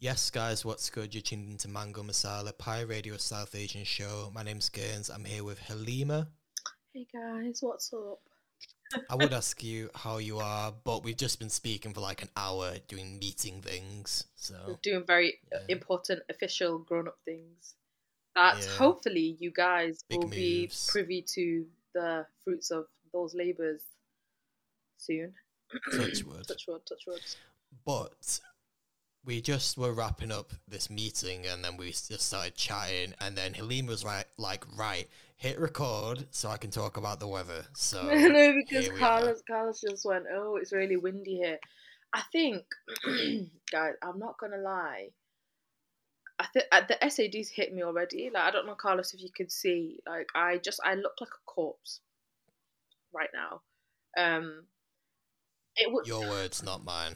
Yes, guys, what's good? You're tuned into Mango Masala, Pi Radio South Asian show. My name's Gaines. I'm here with Halima. Hey guys, what's up? I would ask you how you are, but we've just been speaking for like an hour doing meeting things. So We're doing very uh, Yeah. important, official, grown-up things. That Yeah. hopefully you guys Big will be privy to the fruits of those labours soon. touch wood. Touch wood, touch wood. But we just were wrapping up this meeting and then we just started chatting and then Halima was right like, right, hit record so I can talk about the weather. So no, because are. Carlos, Carlos just went, "Oh, it's really windy here." I think, guys, I'm not gonna lie. I think the SADs hit me already. Like I don't know, Carlos, if you could see. Like I just, I look like a corpse right now. Um, it was. your words, not mine.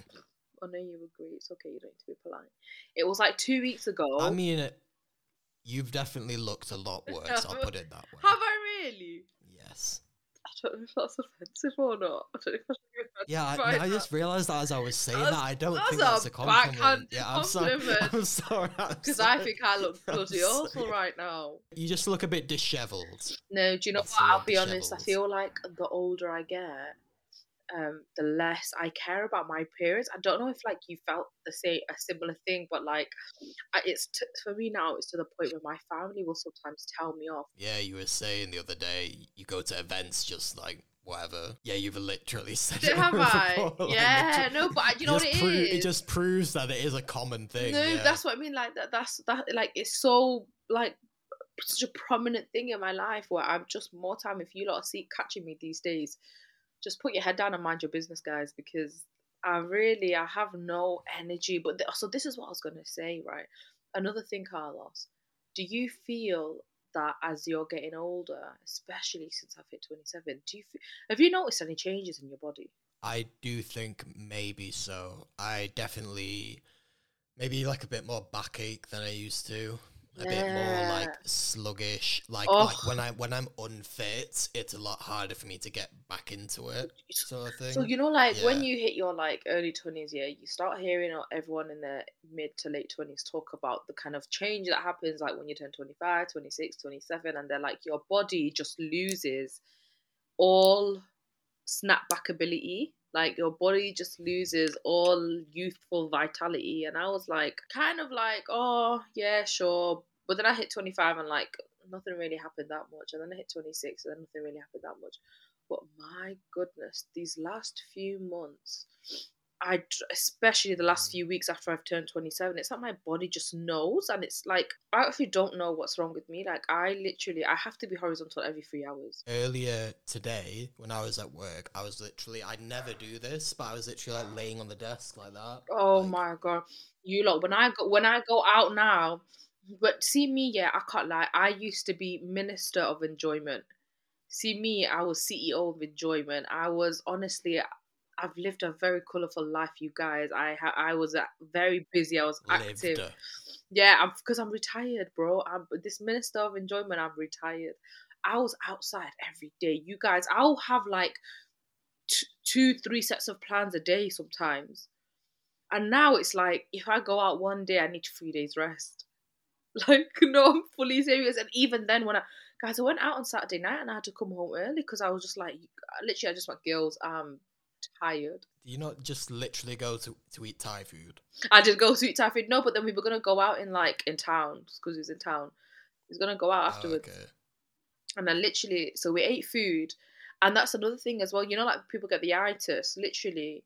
I know you agree. It's okay. You don't need to be polite. It was like two weeks ago. I mean, you've definitely looked a lot worse. I'll put it that way. have I really? Yes. I don't know if that's offensive or not. I don't know if I should offensive Yeah, I, I just realised that as I was saying That's- that. I don't think that's a compliment. Yeah, I'm sorry. compliment. I'm sorry. Because I think I look bloody awful sorry. right now. You just look a bit dishevelled. No, do you know That's what? I'll be honest. I feel like the older I get, um, the less I care about my appearance. I don't know if like you felt the same, a similar thing, but like, I, it's t- for me now. It's to the point where my family will sometimes tell me off. Yeah, you were saying the other day you go to events just like whatever. Yeah, you've literally said it. Have I? before, like, Yeah, no, but I- you know what it pro- is? It just proves that it is a common thing. no, yeah. that's what I mean. Like that. That's that. Like it's so like such a prominent thing in my life where I'm just more time. If you lot see catching me these days, just put your head down and mind your business, guys, because I really I have no energy. But th- so this is what I was gonna say, right? Another thing, Carlos. Do you feel that as you're getting older, especially since I've hit 27, do you fe- have you noticed any changes in your body? I do think maybe so. I definitely maybe like a bit more backache than I used to. A bit more like sluggish. Like Oh. like when I when I'm unfit, it's a lot harder for me to get back into it, sort of thing. So you know, like when you hit your like early twenties, yeah, you start hearing everyone in their mid to late twenties talk about the kind of change that happens, like when you turn 25, 26, 27, and they're like your body just loses all snapback ability. Like your body just loses all youthful vitality, and I was like, kind of like, oh yeah, sure. But then I hit 25 and like nothing really happened that much, and then I hit 26 and then nothing really happened that much. But my goodness, these last few months, I especially the last few weeks after I've turned 27, it's like my body just knows, and it's like I actually don't know what's wrong with me. Like I literally, I have to be horizontal every three hours. Earlier today, when I was at work, I was literally I never do this, but I was literally like laying on the desk like that. Oh like, my god, you lot! When I go when I go out now, but see me, yeah, I can't lie. I used to be minister of enjoyment. See me, I was CEO of enjoyment. I was honestly, I've lived a very colourful life, you guys. I ha- I was uh, very busy. I was active. lived. Yeah, I'm because I'm retired, bro. I'm this minister of enjoyment. I'm retired. I was outside every day. You guys, I'll have like t- two, three sets of plans a day sometimes. And now it's like if I go out one day, I need three days rest. Like no, I'm fully serious. And even then, when I guys, I went out on Saturday night and I had to come home early because I was just like, literally, I just went, girls, I'm tired. Do you not just literally go to, to eat Thai food? I did go to eat Thai food. No, but then we were gonna go out in like in town because he was in town. He was gonna go out Oh, afterwards, okay. and then literally, so we ate food, and that's another thing as well. You know, like people get the itis. Literally,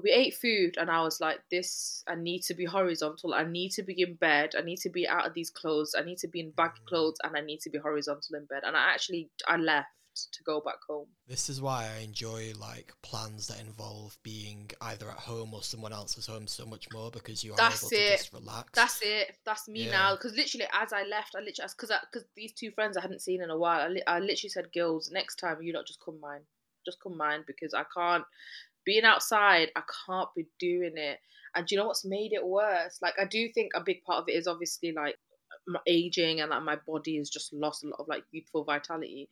we ate food, and I was like, "This, I need to be horizontal. I need to be in bed. I need to be out of these clothes. I need to be in baggy Mm. clothes, and I need to be horizontal in bed." And I actually, I left to go back home. This is why I enjoy like plans that involve being either at home or someone else's home so much more because you are That's able to just relax. That's it. That's me Yeah. now. Because literally, as I left, I literally, because because these two friends I hadn't seen in a while, I, li- I literally said, "Girls, next time you not just come mine, just come mine because I can't being outside. I can't be doing it." And do you know what's made it worse? Like I do think a big part of it is obviously like my aging and like my body has just lost a lot of like youthful vitality.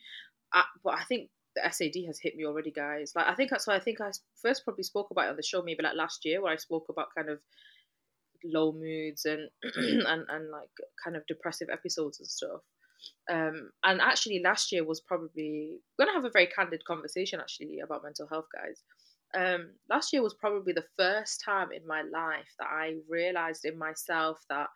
I, but I think the SAD has hit me already, guys. Like I think that's why I think I first probably spoke about it on the show maybe like last year where I spoke about kind of low moods and and and like kind of depressive episodes and stuff. Um, and actually, last year was probably going to have a very candid conversation actually about mental health, guys. Um, last year was probably the first time in my life that I realized in myself that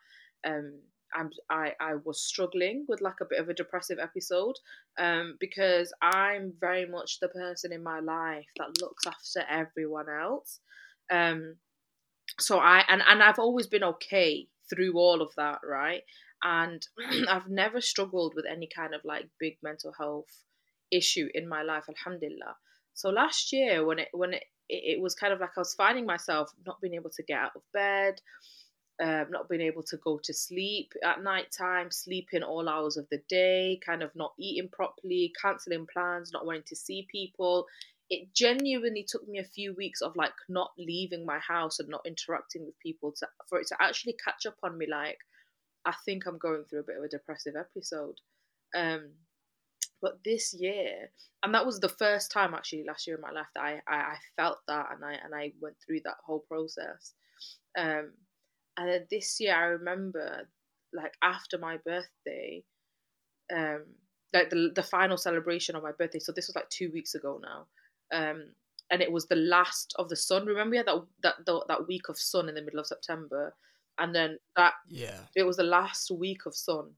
um, I'm, I, I was struggling with like a bit of a depressive episode um, because I'm very much the person in my life that looks after everyone else. Um, so I and, and I've always been okay through all of that, right? And I've never struggled with any kind of like big mental health issue in my life, alhamdulillah. So last year when it when it it was kind of like I was finding myself not being able to get out of bed, um, not being able to go to sleep at night time, sleeping all hours of the day, kind of not eating properly, cancelling plans, not wanting to see people. It genuinely took me a few weeks of like not leaving my house and not interacting with people to for it to actually catch up on me. Like, I think I'm going through a bit of a depressive episode. Um, but this year, and that was the first time actually last year in my life that I, I, I felt that and I and I went through that whole process. Um, and then this year I remember like after my birthday, um, like the the final celebration of my birthday. So this was like two weeks ago now. Um, and it was the last of the sun. Remember, we had that that the, that week of sun in the middle of September, and then that yeah, it was the last week of sun.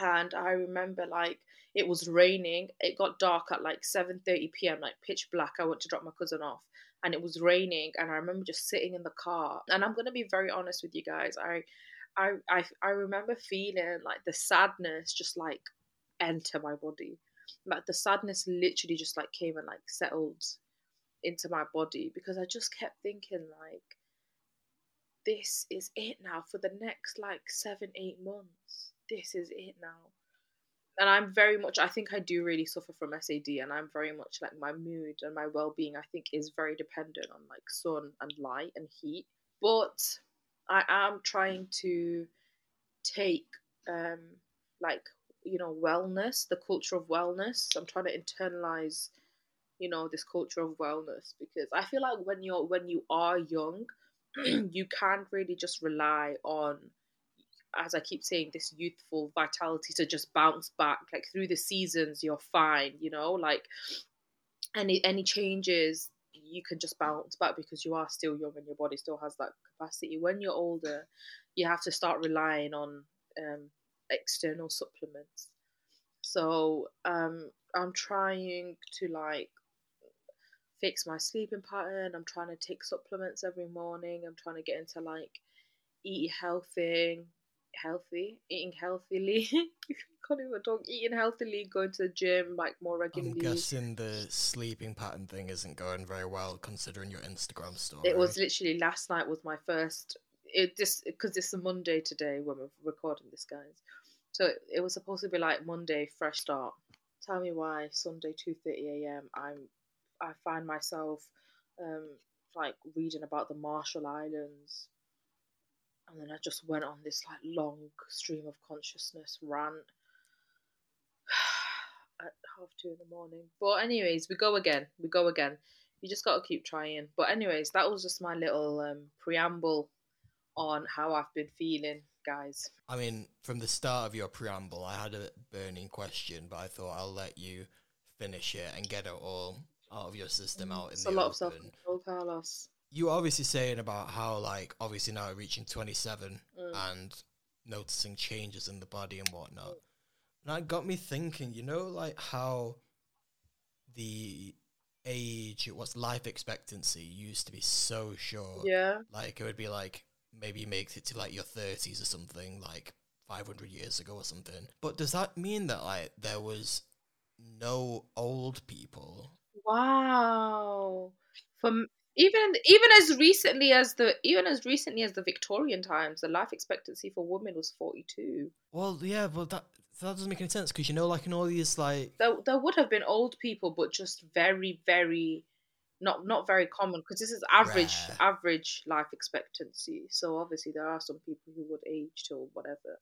And I remember like it was raining. It got dark at like 7:30 p.m. like pitch black. I went to drop my cousin off and it was raining and I remember just sitting in the car. And I'm going to be very honest with you guys. I I I I remember feeling like the sadness just like enter my body. Like the sadness literally just like came and like settled into my body because I just kept thinking like this is it now for the next like 7 8 months. This is it now and I'm very much I think I do really suffer from SAD and I'm very much like my mood and my well-being I think is very dependent on like sun and light and heat. But I am trying to take um like you know wellness the culture of wellness. I'm trying to internalize you know this culture of wellness because I feel like when you're when you are young you can't really just rely on as I keep saying, this youthful vitality to just bounce back. Like through the seasons, you're fine. You know, like any any changes, you can just bounce back because you are still young and your body still has that capacity. When you're older, you have to start relying on um, external supplements. So um, I'm trying to like fix my sleeping pattern. I'm trying to take supplements every morning. I'm trying to get into like eat healthy, healthy, eating healthily. can't even talk. Eating healthily, going to the gym like more regularly. I'm guessing the sleeping pattern thing isn't going very well considering your Instagram story. It was literally last night was my first. It just because it's a Monday today when we're recording this, guys. So it, it was supposed to be like Monday, fresh start. Tell me why Sunday two thirty a.m. I'm I find myself um like reading about the Marshall Islands and then I just went on this like long stream of consciousness rant at half two in the morning. But anyways, we go again. We go again. You just got to keep trying. But anyways, that was just my little um, preamble on how I've been feeling, guys. I mean, from the start of your preamble, I had a burning question, but I thought I'll let you finish it and get it all out of your system out in it's the a lot open. of self control, Carlos you were obviously saying about how like obviously now reaching 27 Mm. and noticing changes in the body and whatnot and that got me thinking you know like how the age what's life expectancy used to be so short Yeah. like it would be like maybe you make it to like your 30s or something like 500 years ago or something but does that mean that like there was no old people Wow. From even even as recently as the even as recently as the Victorian times, the life expectancy for women was forty two. well yeah well that that doesn't make any sense because you know like in all these like There there would have been old people, but just very very not not very common because this is average Rare. average life expectancy. So obviously there are some people who would age to whatever.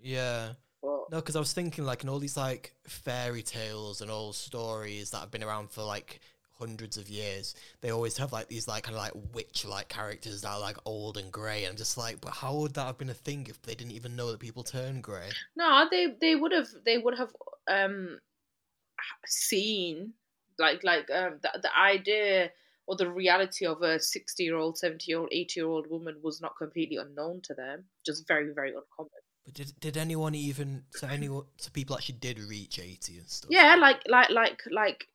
yeah But No, because I was thinking like in all these like fairy tales and old stories that have been around for like hundreds of years, they always have like these like kind of like witch like characters that are like old and grey. I'm just like, but how would that have been a thing if they didn't even know that people turn grey? No, they they would have they would have um seen like like um the, the idea or the reality of a 60 year old 70 year old 80 year old woman was not completely unknown to them just very very uncommon But did did anyone even so anyone so people actually did reach eighty and stuff? yeah like like like like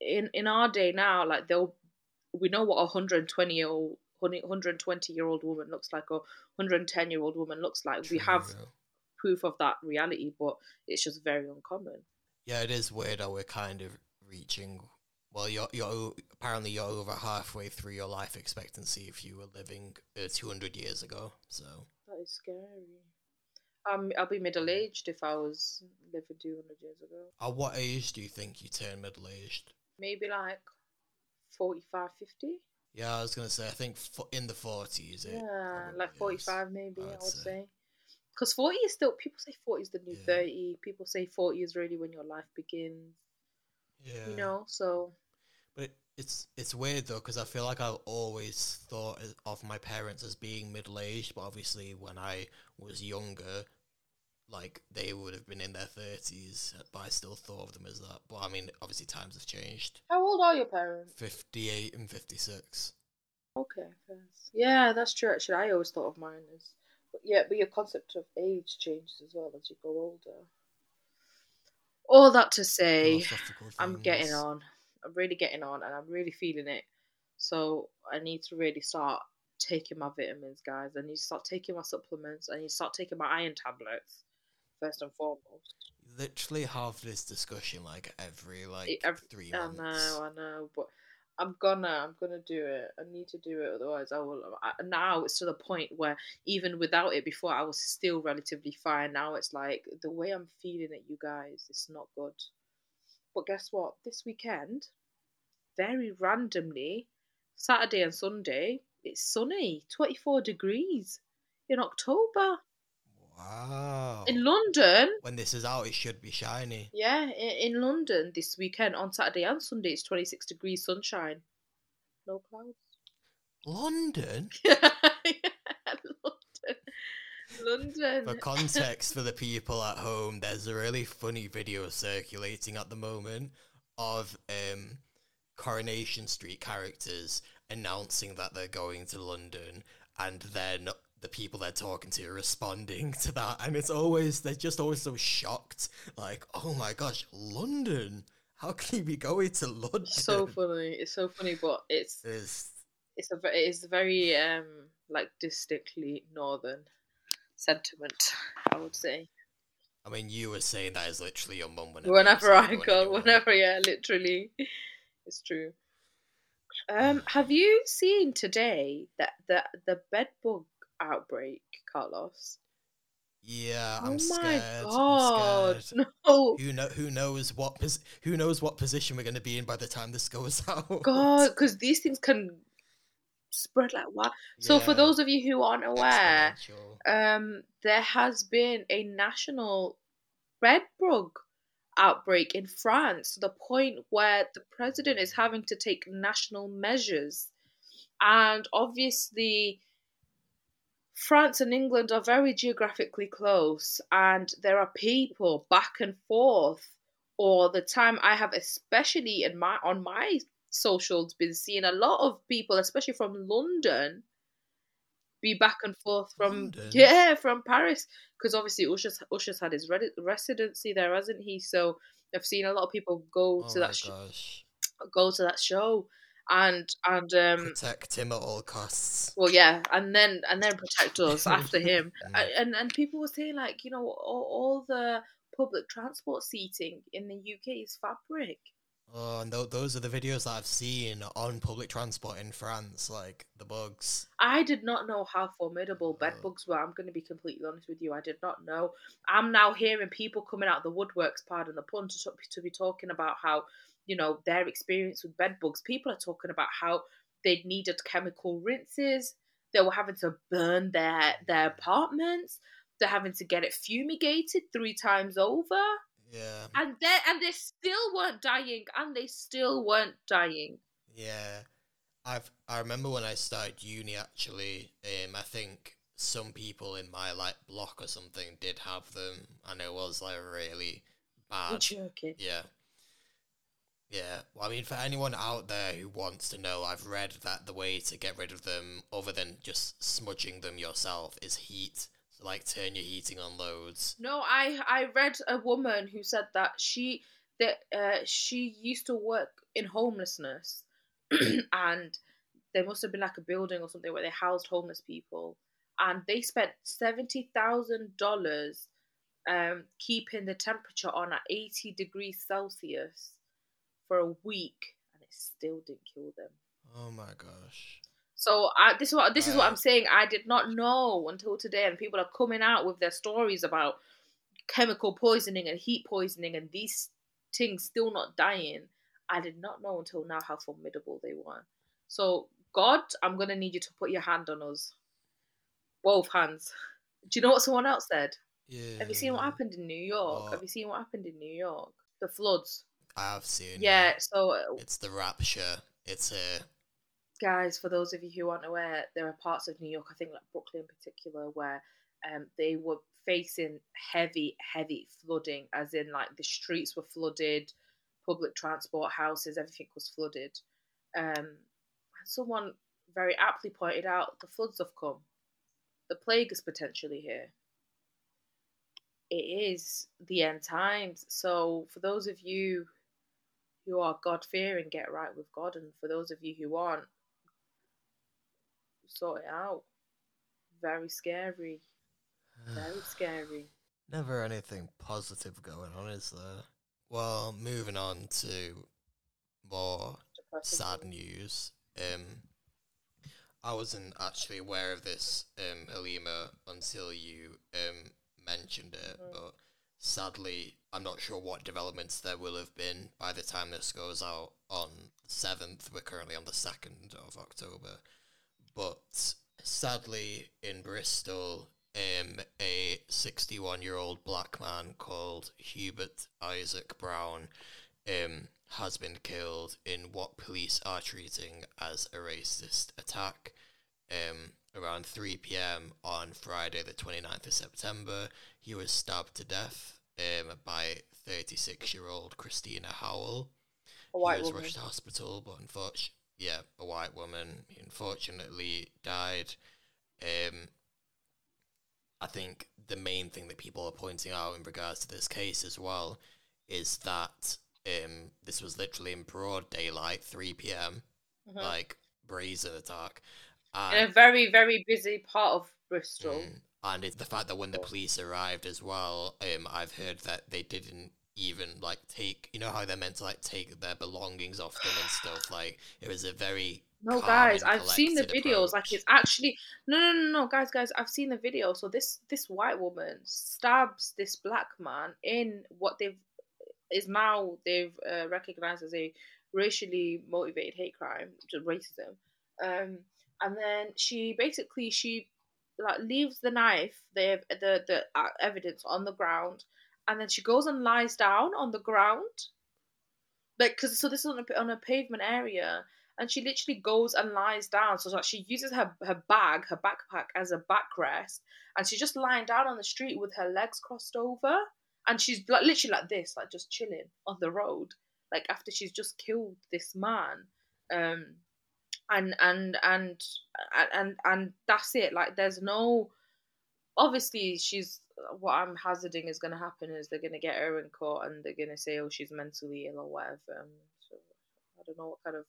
in in our day now like they'll we know what a 120 year old 120 year old woman looks like or 110 year old woman looks like we have yeah. proof of that reality but it's just very uncommon Yeah, it is weird how we're kind of reaching. Well, you're you're apparently you're over halfway through your life expectancy if you were living uh, two hundred years ago. So That is scary. Um, I'll be middle aged if I was living 200 years ago. at what age do you think you turn middle aged? Maybe like 45, 50? Yeah, I was gonna say I think in the forties. Yeah, like 45 maybe, I I'd say. say. Because 40 is still, people say 40 is the new Yeah. 30. People say 40 is really when your life begins, Yeah, you know? So, But it, it's it's weird though because I feel like I've always thought of my parents as being middle aged, but obviously when I was younger, like they would have been in their thirties, but I still thought of them as that. But I mean, obviously times have changed. how old are your parents? Fifty eight and fifty six. Okay. Yeah, that's true. Actually, I always thought of mine as, but yeah, but your concept of age changes as well as you grow older. All that to say, I'm getting on. I'm really getting on, and I'm really feeling it. So I need to really start taking my vitamins, guys. I need to start taking my supplements. I need to start taking my iron tablets first and foremost. Literally have this discussion like every like It- ev- three I know, I know, but I'm gonna, I'm gonna do it. I need to do it, otherwise I will. I, now it's to the point where even without it, before I was still relatively fine. Now it's like the way I'm feeling it, you guys, it's not good. But guess what? This weekend, very randomly, Saturday and Sunday, it's sunny, 24 degrees in October Wow. in London. when this is out, it should be shiny. Yeah, in, in London this weekend on Saturday and Sunday it's 26 degrees sunshine. No clouds. London. yeah, London. London. For context for the people at home, there's a really funny video circulating at the moment of um, Coronation Street characters announcing that they're going to London, and then the people they're talking to are responding to that, and it's always they're just always so shocked, like, "Oh my gosh, London! How can you be going to London?" so funny. It's so funny, but it's It's it's a it's very um like distinctly northern sentiment. I would say. I mean, you were saying that is literally your mum whenever, Whenever I go, anywhere. whenever yeah, literally, it's true. Um, have you seen today that the the bedbug outbreak, Carlos? Yeah, I'm oh scared. my god! I'm scared. No, Who know? Who knows what? Pos- who knows what position we're going to be in by the time this goes out? God, because these things can spread like what? So, for those of you who aren't aware, um, there has been a national bedbug outbreak in France to the point where the president is having to take national measures. And obviously, France and England are very geographically close, and there are people back and forth all the time. I have, especially in my on my socials, been seeing a lot of people, especially from London, be back and forth from London? yeah from Paris because obviously Usher's Usher's had his re- residency there, hasn't he? So I've seen a lot of people go Oh to that sh- go to that show, and and um Protect him at all costs. well yeah, and then and then protect us after him, and, and and people were saying like you know all, all the public transport seating in the UK is fabric. Oh, and th- those are the videos that I've seen on public transport in France, like the bugs. I did not know how formidable bed Oh. bugs were. I'm going to be completely honest with you. I did not know. I'm now hearing people coming out of the woodworks, pardon the pun, to, to be talking about how, you know, their experience with bed bugs. People are talking about how they needed chemical rinses. They were having to burn their their apartments. They're having to get it fumigated three times over, Yeah. and they and they still weren't dying, and they still weren't dying. Yeah, I've I remember when I started uni. Actually, um, I think some people in my like block or something did have them, and it was like really bad. joking. Yeah. Yeah, well, I mean, for anyone out there who wants to know, I've read that the way to get rid of them, other than just smudging them yourself, is heat. Like, turn your heating on loads. No, I I read a woman who said that she that uh, she used to work in homelessness, and there must have been like a building or something where they housed homeless people, and they spent seventy thousand dollars um keeping the temperature on at eighty degrees Celsius for a week, and it still didn't kill them. Oh my gosh. So I, this is what this is what I'm saying. I did not know until today, and people are coming out with their stories about chemical poisoning and heat poisoning, and these things still not dying. I did not know until now how formidable they were. So God, I'm gonna need you to put your hand on us, both hands. Do you know what someone else said? Yeah. Have you seen what happened in New York? What? Have you seen what happened in New York? The floods. I have seen. Yeah. So uh, It's the rapture. It's a. guys, for those of you who aren't aware, there are parts of New York, I think like Brooklyn in particular, where um, they were facing heavy, heavy flooding, as in like the streets were flooded, public transport, houses, everything was flooded. Um, someone very aptly pointed out the floods have come. The plague is potentially here. It is the end times. So, for those of you who are God fearing, get right with God, and for those of you who aren't, sort it out. Very scary. Very scary. Never anything positive going on, is there? Well, moving on to more Depressing. sad news. Um, I wasn't actually aware of this, um, Halima, until you um mentioned it. Mhm. But sadly, I'm not sure what developments there will have been by the time this goes out on seventh. We're currently on the second of October, but sadly, in Bristol, um, a 61 year old black man called Hubert Isaac Brown um, has been killed in what police are treating as a racist attack. Um, around 3 p.m. on Friday, the 29th of September, he was stabbed to death um, by 36 year old Christina Howell. A white he was woman. rushed to hospital, but unfortunately, yeah, a white woman. Unfortunately died. Um, I think the main thing that people are pointing out in regards to this case as well is that um, this was literally in broad daylight, 3 p.m., Mhm. like brazen attack. in And, a very, very busy part of Bristol. Mm, and it's the fact that when the police arrived as well, um, I've heard that they didn't even like take, you know how they're meant to like take their belongings off them and stuff. Like it was a very No, guys, I've seen the videos. Like it's actually no, no, no, no, guys, guys. I've seen the video. So this this white woman stabs this black man in what they've is now they've uh, recognized as a racially motivated hate crime, just racism. Um, and then she basically she like leaves the knife, the the the uh, evidence on the ground, and then she goes and lies down on the ground. Like, cause so this is on a on a pavement area, and she literally goes and lies down. So like she uses her her bag, her backpack as a backrest, and she's just lying down on the street with her legs crossed over, and she's like literally like this, like just chilling on the road, like after she's just killed this man, um, and and and and, and that's it. Like there's no, obviously she's what I'm hazarding is going to happen is they're going to get her in court and they're going to say oh she's mentally ill or whatever. Um, so I don't know what kind of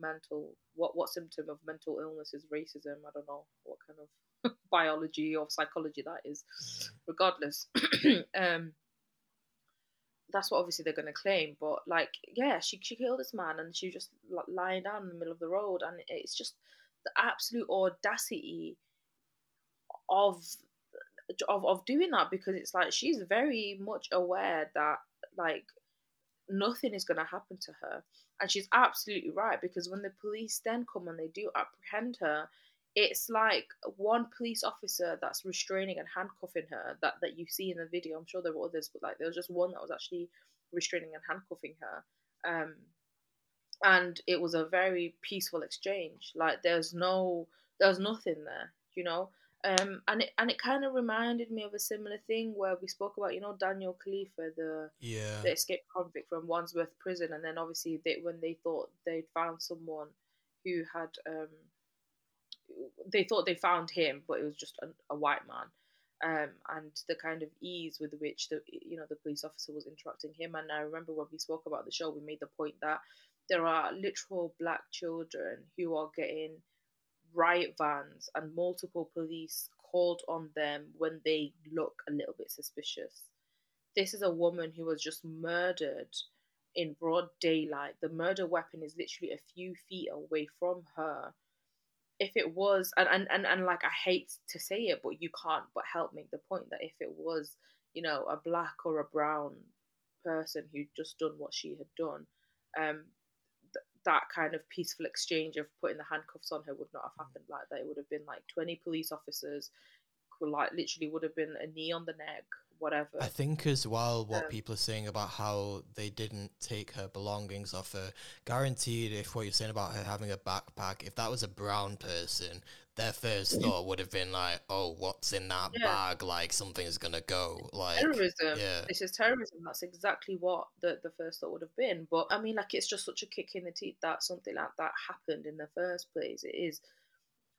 mental what what symptom of mental illness is racism. I don't know what kind of biology or psychology that is. Regardless, um, that's what obviously they're going to claim. But like, yeah, she she killed this man and she was just lying down in the middle of the road, and it's just the absolute audacity of of of doing that because it's like she's very much aware that like nothing is going to happen to her and she's absolutely right because when the police then come and they do apprehend her it's like one police officer that's restraining and handcuffing her that that you see in the video i'm sure there were others but like there was just one that was actually restraining and handcuffing her um and it was a very peaceful exchange. Like there's no, there's nothing there, you know. Um, and it and it kind of reminded me of a similar thing where we spoke about, you know, Daniel Khalife, the Yeah. the escaped convict from Wandsworth Prison, and then obviously they when they thought they'd found someone who had um, they thought they found him, but it was just a, a white man. Um, and the kind of ease with which the you know the police officer was interacting him, and I remember when we spoke about the show, we made the point that there are literal black children who are getting riot vans and multiple police called on them when they look a little bit suspicious. This is a woman who was just murdered in broad daylight. The murder weapon is literally a few feet away from her. If it was, and, and, and, and like I hate to say it, but you can't but help make the point that if it was, you know, a black or a brown person who'd just done what she had done, um, that kind of peaceful exchange of putting the handcuffs on her would not have mm. happened like that. It would have been like 20 police officers, like literally would have been a knee on the neck, whatever. I think as well what Um, people are saying about how they didn't take her belongings off her. Guaranteed, if what you're saying about her having a backpack, if that was a brown person, their first thought would have been like, "Oh, what's in that Yeah. bag? Like something's gonna go." Like, terrorism. yeah. This is terrorism. That's exactly what the, the first thought would have been. But I mean, like, it's just such a kick in the teeth that something like that happened in the first place. It is,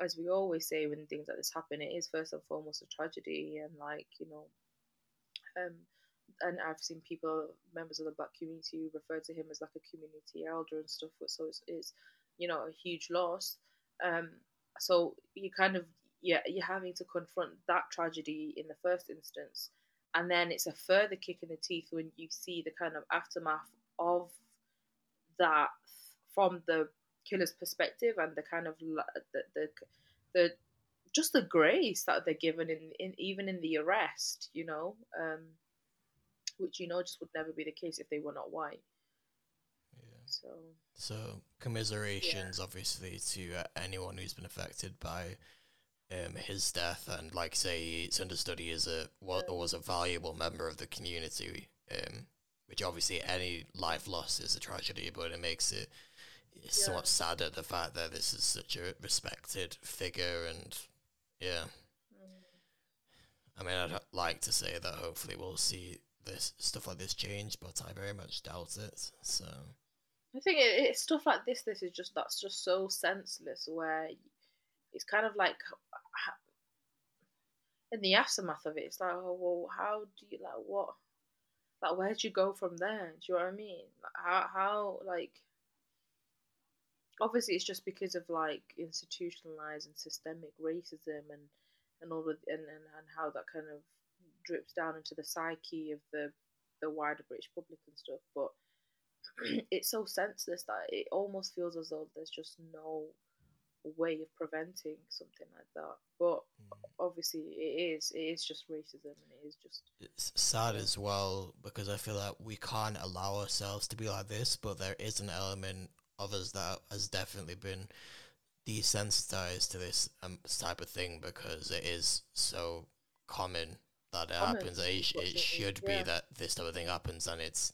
as we always say when things like this happen, it is first and foremost a tragedy. And, like, you know, um, and I've seen people, members of the black community, refer to him as like a community elder and stuff. So it's, it's you know, a huge loss. Um, so you kind of, yeah, you're having to confront that tragedy in the first instance and then it's a further kick in the teeth when you see the kind of aftermath of that from the killer's perspective and the kind of the the, the just the grace that they're given in, in even in the arrest you know um which you know just would never be the case if they were not white yeah. so So commiserations, obviously, to uh, anyone who's been affected by um, his death, and like say, it's understood he is a wa- Yeah. was a valuable member of the community. Um, which obviously any life loss is a tragedy, but it makes it Yeah. somewhat sadder the fact that this is such a respected figure, and yeah. Mm. I mean, I'd like to say that hopefully we'll see this stuff like this change, but I very much doubt it. So I think it, it's stuff like this. This is just that's just so senseless. Where it's kind of like in the aftermath of it, it's like, oh well, how do you like what? Like, where do you go from there? Do you know what I mean? Like, how how like? Obviously, it's just because of like institutionalized and systemic racism and and all the and, and, and how that kind of drips down into the psyche of the the wider British public and stuff. But it's so senseless that it almost feels as though there's just no way of preventing something like that. But mm. obviously, it is. It is just racism, and it is just it's sad as well because I feel like we can't allow ourselves to be like this, but there is an element us that has definitely been desensitized to this um, type of thing because it is so common that it Common, happens. It, sh- it should yeah. be that this type of thing happens and it's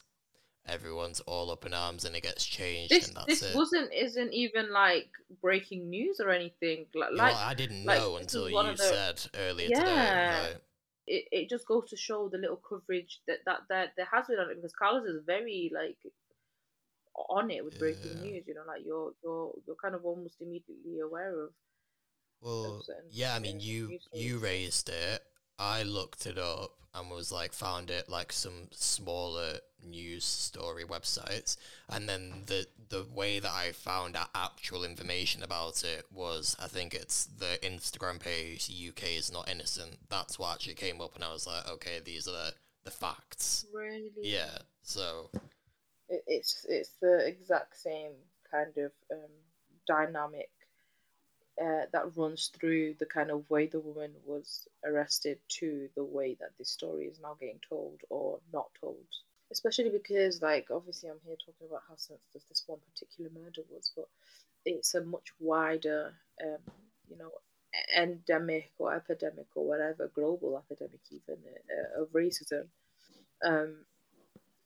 everyone's all up in arms and it gets changed this. and that's This it. wasn't isn't even like breaking news or anything. Like, You know, I didn't like, know until you the- said earlier today. Yeah. like, it, it just goes to show the little coverage that that that there has been on it because Carlos is very like on it with breaking Yeah. news. You know, like you're you're you're kind of almost immediately aware of. Well, yeah, I mean, you you raised it. I looked it up and was like found it like some smaller news story websites, and then the the way that I found out actual information about it was I think it's the Instagram page UK is not innocent. That's what actually came up, and I was like, okay, these are the, the facts. Really. Yeah, so it, it's it's the exact same kind of um, dynamic uh, that runs through the kind of way the woman was arrested to the way that this story is now getting told or not told. Especially because, like, obviously, I'm here talking about how sensitive this one particular murder was, but it's a much wider, um, you know, endemic or epidemic or whatever, global epidemic even uh, of racism. Um,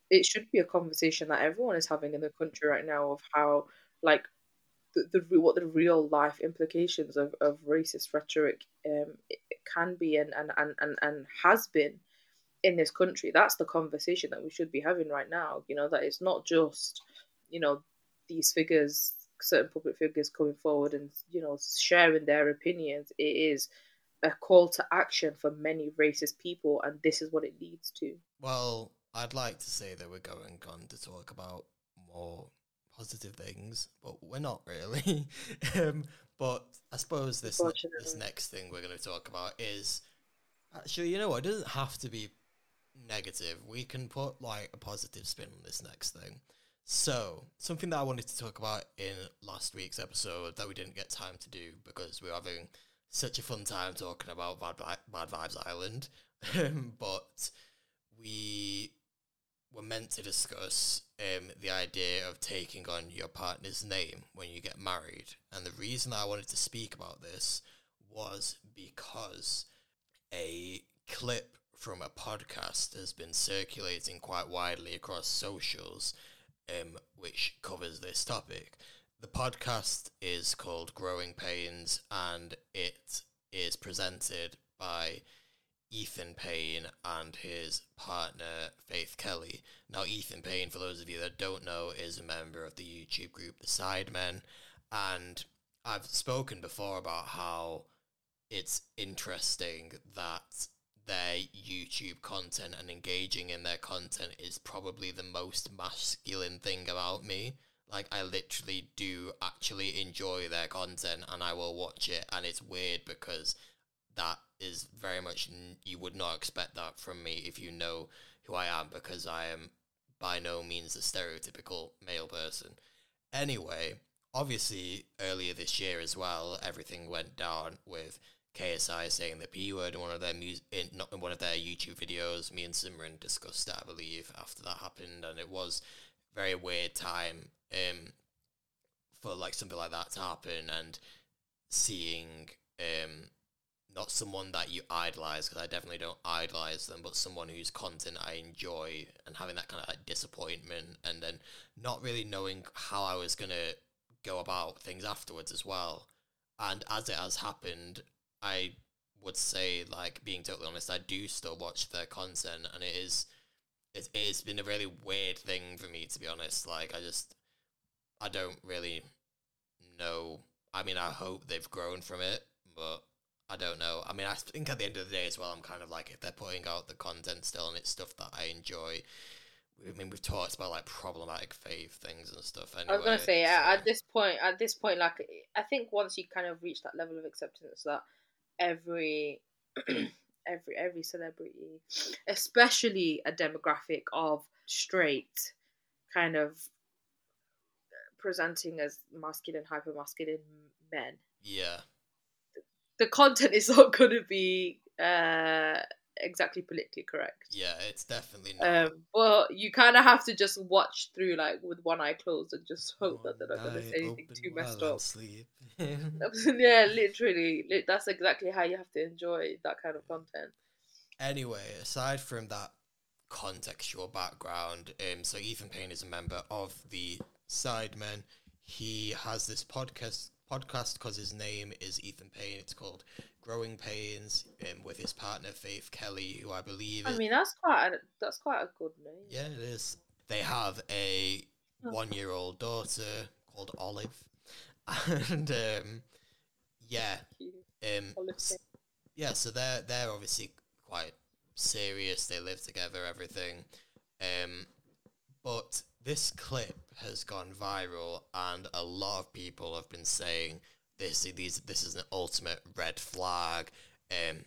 it should be a conversation that everyone is having in the country right now of how like the, the what the real life implications of, of racist rhetoric um can be and, and, and, and, and has been in this country. That's the conversation that we should be having right now. You know, that it's not just, you know, these figures, certain public figures coming forward and, you know, sharing their opinions. It is a call to action for many racist people, and this is what it leads to. Well, I'd like to say that we're going on to talk about more positive things, but we're not really. um, but I suppose this ne- this next thing we're going to talk about is actually, you know what? It doesn't have to be negative. We can put like a positive spin on this next thing. So, something that I wanted to talk about in last week's episode that we didn't get time to do because we are having such a fun time talking about Bad, Bad Vibes Island. but we were meant to discuss um, the idea of taking on your partner's name when you get married. And the reason I wanted to speak about this was because a clip from a podcast has been circulating quite widely across socials, um, which covers this topic. The podcast is called Growing Pains and it is presented by Ethan Payne and his partner Faith Kelly. Now, Ethan Payne, for those of you that don't know, is a member of the YouTube group The Sidemen, and I've spoken before about how it's interesting that their YouTube content and engaging in their content is probably the most masculine thing about me. Like, I literally do actually enjoy their content and I will watch it, and it's weird because that is very much you would not expect that from me if you know who I am because I am by no means a stereotypical male person. Anyway, obviously earlier this year as well, everything went down with KSI saying the P word in one of their mu- in, not in one of their YouTube videos. Me and Simran discussed it, I believe, after that happened, and it was very weird time um for like something like that to happen and seeing um not someone that you idolize because I definitely don't idolize them, but someone whose content I enjoy and having that kind of like disappointment and then not really knowing how I was gonna go about things afterwards as well. And as it has happened, I would say like being totally honest, I do still watch their content and it is it, it's been a really weird thing for me to be honest. Like I just I don't really know I mean I hope they've grown from it, but I don't know. I mean, I think at the end of the day as well, I'm kind of like if they're putting out the content still and it's stuff that I enjoy. I mean, we've talked about like problematic faith things and stuff. Anyway, I was gonna say so. at this point, at this point, like I think once you kind of reach that level of acceptance that every every every celebrity, especially a demographic of straight, kind of presenting as masculine, hyper masculine men. Yeah the content is not going to be uh, exactly politically correct. Yeah, it's definitely not. Um, but you kind of have to just watch through like with one eye closed and just hope that they're not going to say anything too messed up. Sleep. yeah, literally, that's exactly how you have to enjoy that kind of content. Anyway, aside from that contextual background, um, so Ethan Payne is a member of the Sidemen. He has this podcast podcast because his name is Ethan Payne. It's called Growing Pains, um, with his partner Faith Kelly, who I believe. I mean, that's quite a, that's quite a good name. Yeah, it is. They have a one-year-old daughter called Olive, and um, yeah, um, yeah. So they're they're obviously quite serious. They live together, everything. Um, but this clip has gone viral, and a lot of people have been saying this. These this is an ultimate red flag. Um,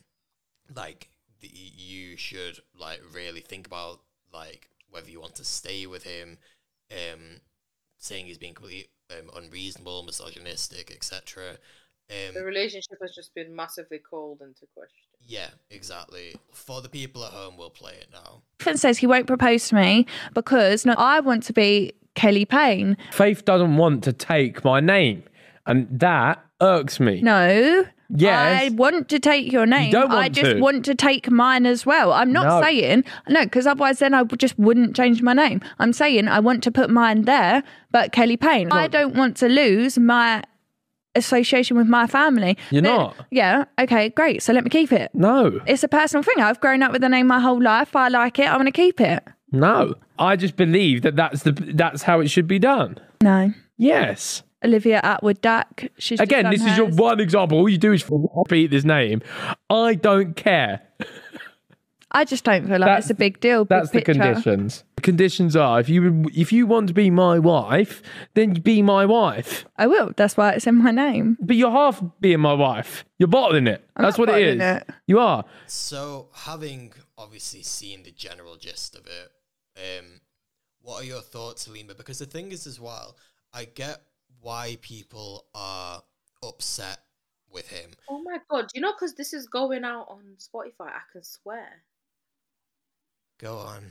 like the, you should like really think about like whether you want to stay with him. Um, saying he's being completely um, unreasonable, misogynistic, etc. Um, the relationship has just been massively called into question. Yeah, exactly. For the people at home, we'll play it now. Ethan says he won't propose to me because no, I want to be Kelly Payne. Faith doesn't want to take my name, and that irks me. No, I want to take your name. don't I just to. want to take mine as well. I'm not No. saying no, because otherwise then I just wouldn't change my name. I'm saying I want to put mine there, but Kelly Payne. I don't want to lose my association with my family. You're not. Yeah. Okay. Great. So let me keep it. No. It's a personal thing. I've grown up with the name my whole life. I like it. I want to keep it. No. I just believe that that's the that's how it should be done. No. Yes. Olivia Attwood Dack. She's Again, this is your one example. All you do is repeat this name. I don't care. I just don't feel like That's- it's a big deal. Big That's picture. The conditions are if you if you want to be my wife, then be my wife. I will. That's why it's in my name. But you're half being my wife. You're bottling it. I'm That's not what it is. it. You are. So, having obviously seen the general gist of it, um, what are your thoughts, Halima? Because the thing is, as well, I get why people are upset with him. Oh my god! You know, because this is going out on Spotify, I can swear Go on.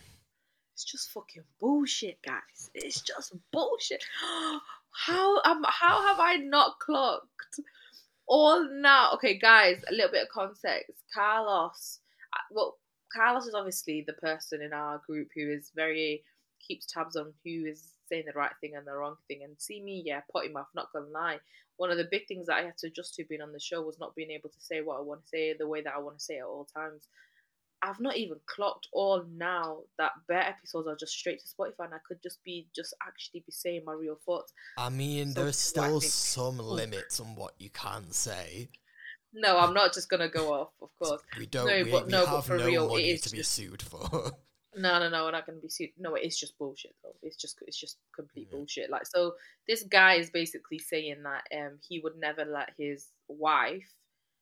It's just fucking bullshit, guys. It's just bullshit. How um, how have I not clocked all now? Okay, guys, a little bit of context. Carlos, uh, well, Carlos is obviously the person in our group who is very keeps tabs on who is saying the right thing and the wrong thing. And see me, yeah, potty mouth. Not gonna lie, one of the big things that I had to adjust to being on the show was not being able to say what I want to say the way that I want to say at all times. I've not even clocked all now that bare episodes are just straight to Spotify, and I could just be just actually be saying my real thoughts. I mean, So there's this is what I still some limits on what you can say. No, I'm not just gonna go off, of course. We don't. No, we, but- we no, but for no real, it money is to be just- sued for. No, no, no, we're not gonna be sued. No, it's just bullshit though. It's just it's just complete Mhm. bullshit. Like so this guy is basically saying that um he would never let his wife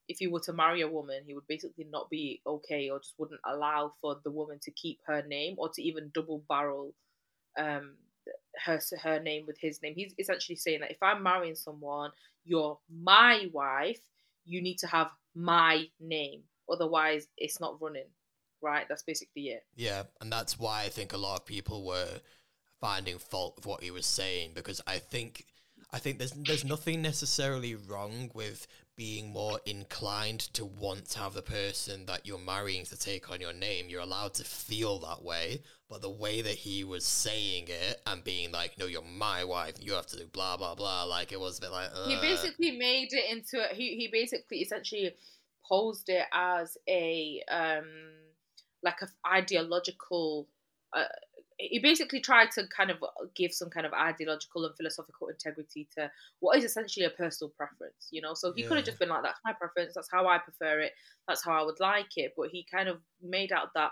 if he were to marry a woman, he would basically not be okay or just wouldn't allow for the woman to keep her name or to even double barrel um her her name with his name. He's essentially saying that if I'm marrying someone, you're my wife, you need to have my name. Otherwise it's not running. Right? That's basically it. Yeah, and that's why I think a lot of people were finding fault with what he was saying because I think I think there's there's nothing necessarily wrong with being more inclined to want to have the person that you're marrying to take on your name. You're allowed to feel that way, but the way that he was saying it and being like, "No, you're my wife. You have to do blah blah blah," like it was a bit like. he basically made it into a, he he basically essentially posed it as a um like a ideological uh, he basically tried to kind of give some kind of ideological and philosophical integrity to what is essentially a personal preference you know? So he could have just been like that's my preference that's how i prefer it that's how i would like it. But he kind of made out that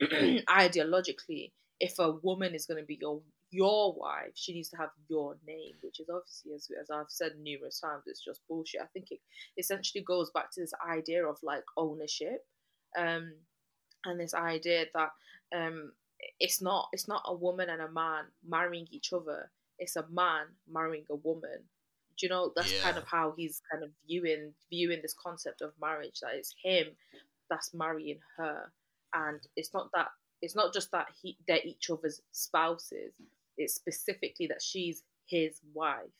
ideologically if a woman is going to be your your wife, she needs to have your name, which is obviously, as, as I've said numerous times, it's just bullshit. I think it essentially goes back to this idea of like ownership, um, and this idea that um, it's not it's not a woman and a man marrying each other. It's a man marrying a woman. Do you know that's kind of how he's kind of viewing viewing this concept of marriage. That it's him that's marrying her, and it's not that it's not just that he they're each other's spouses. It's specifically that she's his wife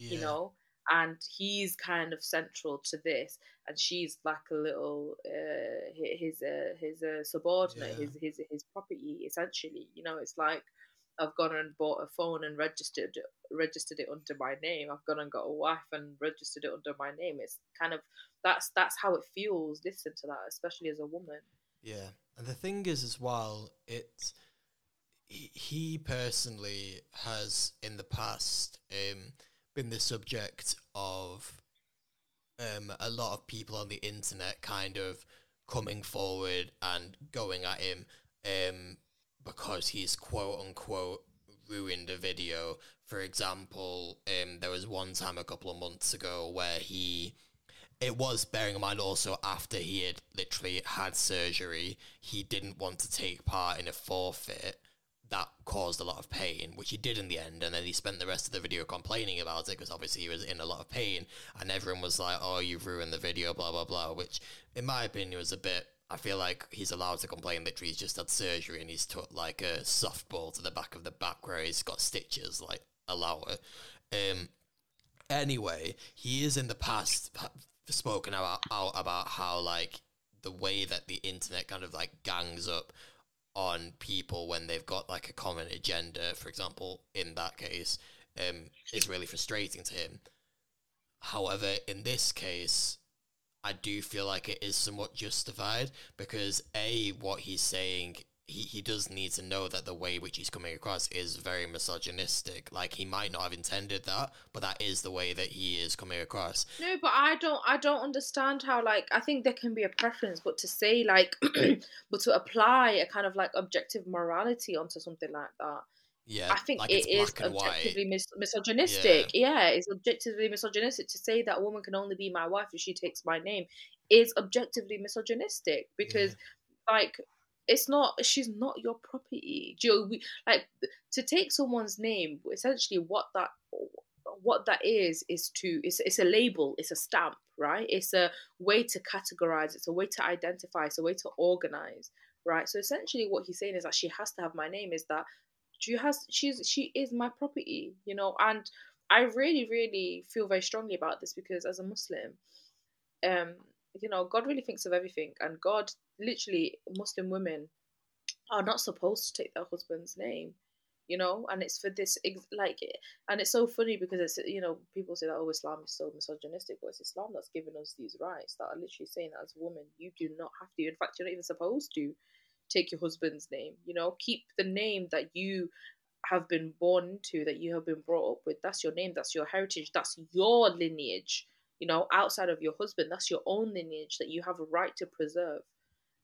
you know and he's kind of central to this and she's like a little uh his uh his uh, subordinate Yeah. his his his property essentially you know it's like I've gone and bought a phone and registered registered it under my name. I've gone and got a wife and registered it under my name. It's kind of that's that's how it feels. Listen to that, especially as a woman. Yeah, and the thing is as well, it he, he personally has in the past um, been the subject of um, a lot of people on the internet kind of coming forward and going at him um, because he's quote unquote ruined a video. For example, um, there was one time a couple of months ago where he it was bearing in mind also after he had literally had surgery, he didn't want to take part in a forfeit that caused a lot of pain, which he did in the end, and then he spent the rest of the video complaining about it because obviously he was in a lot of pain, and everyone was like, "Oh, you've ruined the video," blah blah blah. Which, in my opinion, was a bit. I feel like he's allowed to complain. Literally, he's just had surgery and he's took like a softball to the back of the back where he's got stitches. Like, allow it. Um, Anyway, he is in the past spoken about, out about how like the way that the internet kind of like gangs up on people when they've got like a common agenda, for example, in that case, um, is really frustrating to him. However, in this case, I do feel like it is somewhat justified because a what he's saying he, he does need to know that the way which he's coming across is very misogynistic. Like he might not have intended that, but that is the way that he is coming across. No, but I don't I don't understand how like I think there can be a preference, but to say like but to apply a kind of like objective morality onto something like that. Yeah, I think like it's is black and white. objectively mis- misogynistic. Yeah. it's objectively misogynistic to say that a woman can only be my wife if she takes my name is objectively misogynistic because, like, it's not. She's not your property. Do you, we, like to take someone's name? Essentially, what that what that is is to it's it's a label. It's a stamp, right? It's a way to categorize. It's a way to identify. It's a way to organize, right? So essentially, what he's saying is that she has to have my name. Is that she has she's she is my property you know and i really really feel very strongly about this because as a muslim um you know god really thinks of everything and god literally muslim women are not supposed to take their husband's name you know? And it's for this like and it's so funny because it's you know people say that oh islam is so misogynistic but it's islam that's given us these rights that are literally saying that as a woman you do not have to in fact you're not even supposed to take your husband's name you know? Keep the name that you have been born to, that you have been brought up with that's your name that's your heritage that's your lineage you know outside of your husband that's your own lineage that you have a right to preserve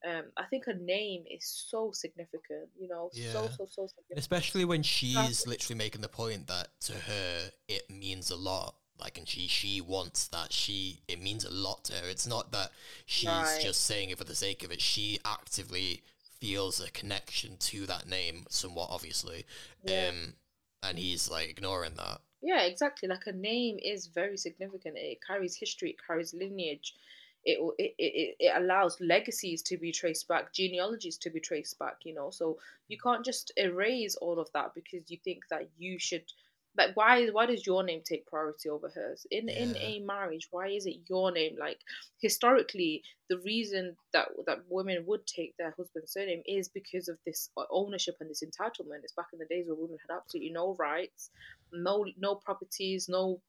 um i think a name is so significant you know so Yeah. so so And significant especially when she's literally making the point that to her it means a lot. Like, and she she wants that. She it means a lot to her. It's not that she's Right. just saying it for the sake of it. She actively feels a connection to that name, somewhat obviously. Yeah. Um, and he's like ignoring that. Yeah, exactly. Like a name is very significant. It carries history, it carries lineage. It, it, it, it allows legacies to be traced back, genealogies to be traced back, you know. So you can't just erase all of that because you think that you should like why why does your name take priority over hers? In in a marriage why is it your name? Like historically the reason that that women would take their husband's surname is because of this uh, ownership and this entitlement. It's back in the days where women had absolutely no rights no no properties no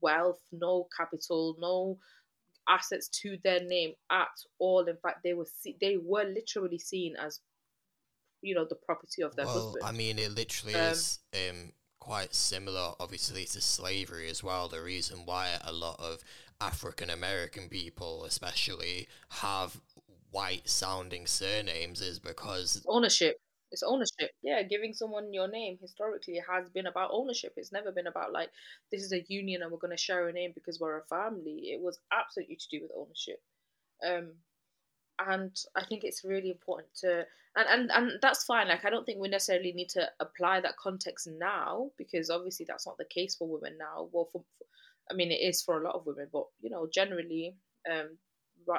wealth no capital no assets to their name at all. In fact they were see- they were literally seen as you know the property of their well, husband. I mean, it literally Um, is um, quite similar, obviously, to slavery as well. The reason why a lot of African American people, especially, have white sounding surnames is because ownership it's ownership. Yeah giving someone your name historically has been about ownership. It's never been about like this is a union and we're going to share a name because we're a family. It was absolutely to do with ownership. Um and i think it's really important to and, and and that's fine. Like i don't think we necessarily need to apply that context now because obviously that's not the case for women now. Well for, for i mean it is for a lot of women but you know generally um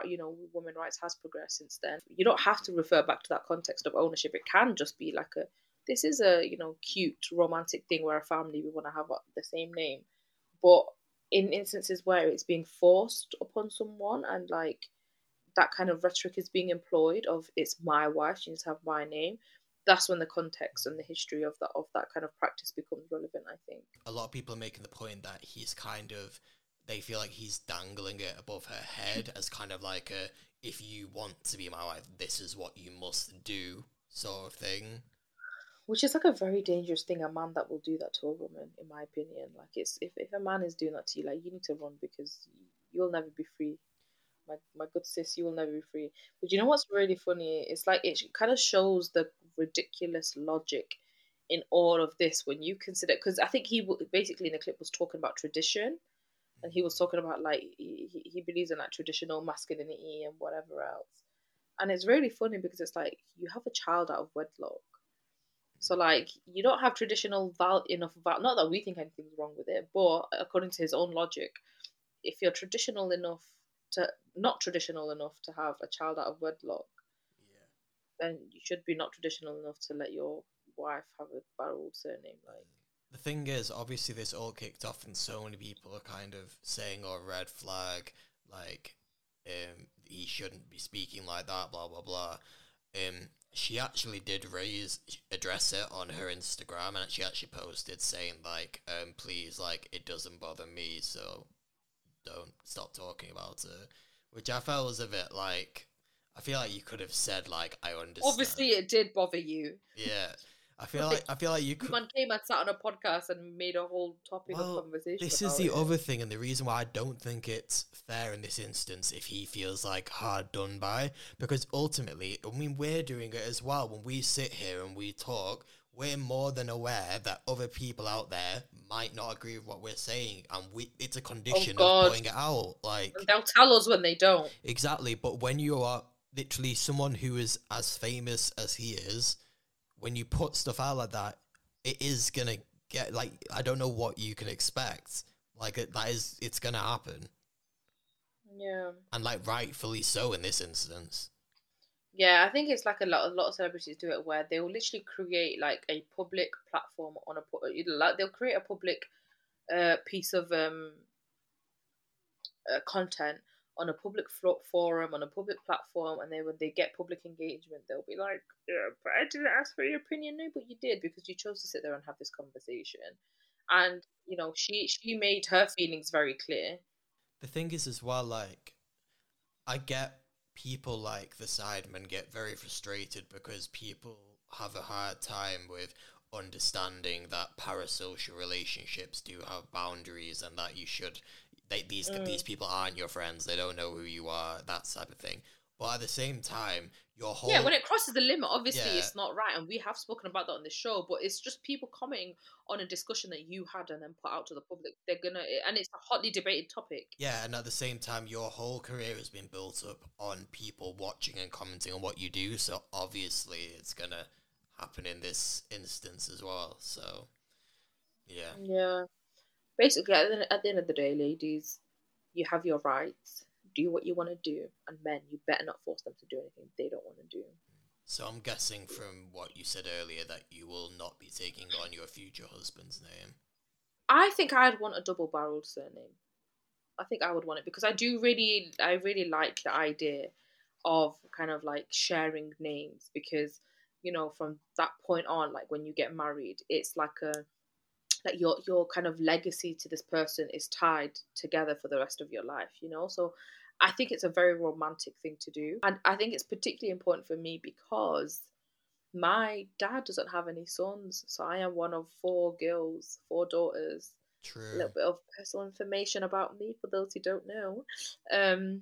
you know women rights has progressed since then. You don't have to refer back to that context of ownership. It can just be like a this is a you know cute romantic thing where a family we want to have the same name. But in instances where it's being forced upon someone and like that kind of rhetoric is being employed of it's my wife she needs to have my name that's when the context and the history of that of that kind of practice becomes relevant i think. A lot of people are making the point that he's kind of they feel like he's dangling it above her head as kind of like a if you want to be my wife this is what you must do sort of thing. Which is like a very dangerous thing a man that will do that to a woman in my opinion. Like it's if, if a man is doing that to you like you need to run because you'll never be free. My, my good sis you will never be free. But you know what's really funny? It's like it kind of shows the ridiculous logic in all of this when you consider because i think he basically in the clip was talking about tradition and he was talking about like he, he- believes in like traditional masculinity and whatever else. And it's really funny because it's like you have a child out of wedlock. So like you don't have traditional val enough val not that we think anything's wrong with it, but according to his own logic, if you're traditional enough to not traditional enough to have a child out of wedlock, yeah. then you should be not traditional enough to let your wife have a barreled surname. Like the thing is obviously this all kicked off and so many people are kind of saying oh red flag like um he shouldn't be speaking like that, blah blah blah. Um, she actually did raise address it on her Instagram, and she actually posted saying like, um, please, like it doesn't bother me, so don't stop talking about it. Which I felt was a bit like, I feel like you could have said like, I understand. Obviously, it did bother you. yeah. I feel like I feel like you could. man came and sat on a podcast and made a whole topic Well, of conversation. This is the it. other thing, and the reason why I don't think it's fair in this instance if he feels like hard done by, because ultimately, I mean, we're doing it as well. When we sit here and we talk, we're more than aware that other people out there might not agree with what we're saying, and we it's a condition of God. putting it out. Like And they'll tell us when they don't. exactly, but when you are literally someone who is as famous as he is, when you put stuff out like that, it is gonna get like I don't know what you can expect. Like it, that is, it's gonna happen, Yeah. and like rightfully so in this instance. Yeah, I think it's like a lot. A lot of celebrities do it where they will literally create like a public platform on a like they'll create a public uh, piece of um uh, content on a public forum on a public platform, and then when they get public engagement, they'll be like, "Yeah, but I didn't ask for your opinion." No, but you did because you chose to sit there and have this conversation, and you know she she made her feelings very clear. The thing is as well, like I get people like the Sidemen get very frustrated because people have a hard time with understanding that parasocial relationships do have boundaries and that you should they, these Mm. these people aren't your friends they don't know who you are that type of thing but at the same time your whole Yeah, when it crosses the limit, obviously Yeah. it's not right, and we have spoken about that on the show. But it's just people commenting on a discussion that you had and then put out to the public. They're gonna, and it's a hotly debated topic. Yeah, and at the same time, your whole career has been built up on people watching and commenting on what you do. So obviously, it's gonna happen in this instance as well. So, yeah, Yeah, basically, at the, at the end of the day, ladies, you have your rights. Do what you want to do, and men, you better not force them to do anything they don't want to do. so I'm guessing from what you said earlier that you will not be taking on your future husband's name. I think I'd want a double-barreled surname. I think I would want it because I do really, I really like the idea of kind of like sharing names because you know from that point on, like when you get married, it's like a like your your kind of legacy to this person is tied together for the rest of your life. You know, so I think it's a very romantic thing to do, and I think it's particularly important for me because my dad doesn't have any sons, so I am one of four girls, four daughters True. a little bit of personal information about me for those who don't know. Um,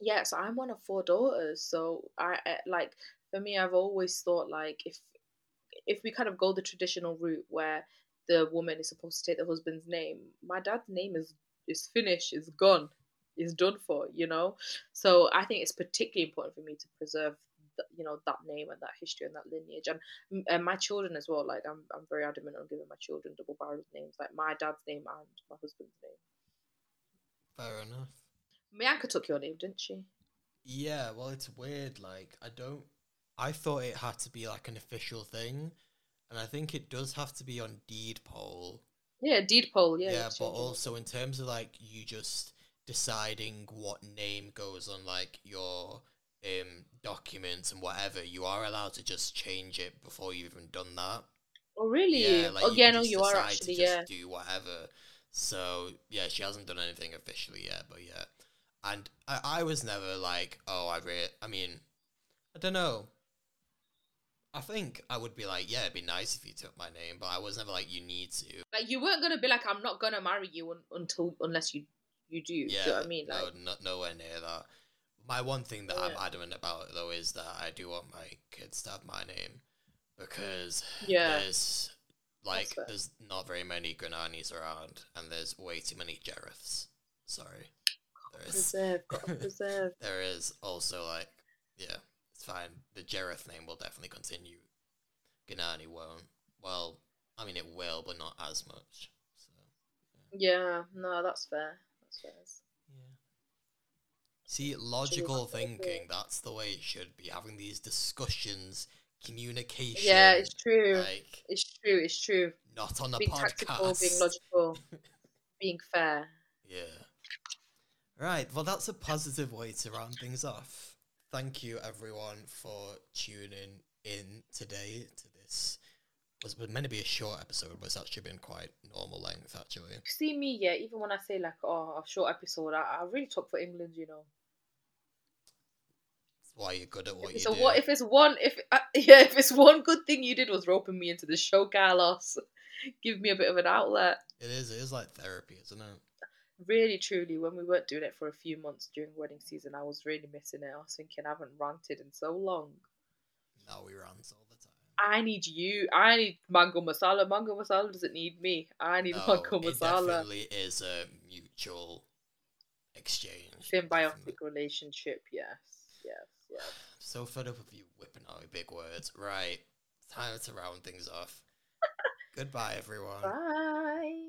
yeah, so I'm one of four daughters. So I, I like for me, I've always thought like if if we kind of go the traditional route where the woman is supposed to take the husband's name, my dad's name is is finished, is gone, is done for, you know. So I think it's particularly important for me to preserve. You know that name and that history and that lineage, and and my children as well. Like I'm, I'm very adamant on giving my children double barreled names, like my dad's name and my husband's name. Fair enough. Bianca took your name, didn't she? Yeah, well, it's weird. Like, I don't. I thought it had to be like an official thing, and I think it does have to be on deed poll. Yeah, deed poll. Yeah, Yeah, but also in terms of like you just deciding what name goes on like your um documents and whatever, you are allowed to just change it before you've even done that. Oh really? Yeah, like oh you yeah, can no, you are actually. to Yeah. do whatever. So yeah, she hasn't done anything officially yet, but yeah. And I, I was never like, oh, I re I mean, I don't know. I think I would be like, yeah, it'd be nice if you took my name, but I was never like, you need to. Like you weren't gonna be like, I'm not gonna marry you un- until unless you you do. Yeah, do you know what I mean? Like, no, nowhere near that. My one thing that I'm Yeah. adamant about though is that I do want my kids to have my name because Yeah. there's like there's not very many Grananis around, and there's way too many Jareths. Sorry, there is. preserve, preserve. There is also like, yeah, it's fine. The Jareth name will definitely continue. Ganani won't. Well, I mean it will, but not as much. So Yeah, no, that's fair. That's fair. yeah. See, logical thinking. That's the way it should be. Having these discussions, communication. Yeah, it's true. Like It's true. It's true. not on a being podcast. tactical, being logical, being fair. Yeah. Right. Well, that's a positive way to round things off. Thank you, everyone, for tuning in today to this. Was was meant to be a short episode, but it's actually been quite normal length, actually. See me, yeah. Even when I say like, oh, a short episode, I, I really talk for England, you know. That's why you're good at what you do. so do. what if it's one? If uh, yeah, if it's one good thing you did was roping me into the show, Carlos, give me a bit of an outlet. It is. It is like therapy, isn't it? Really, truly, when we weren't doing it for a few months during wedding season, I was really missing it. I was thinking I haven't ranted in so long. Now we rant all the time. I need you. I need mango masala. Mango masala doesn't need me. I need No, mango it masala. definitely is a mutual exchange. Symbiotic relationship. Yes, yes, yes. So fed up of you whipping out your big words. Right, time to round things off. Goodbye, everyone. Bye.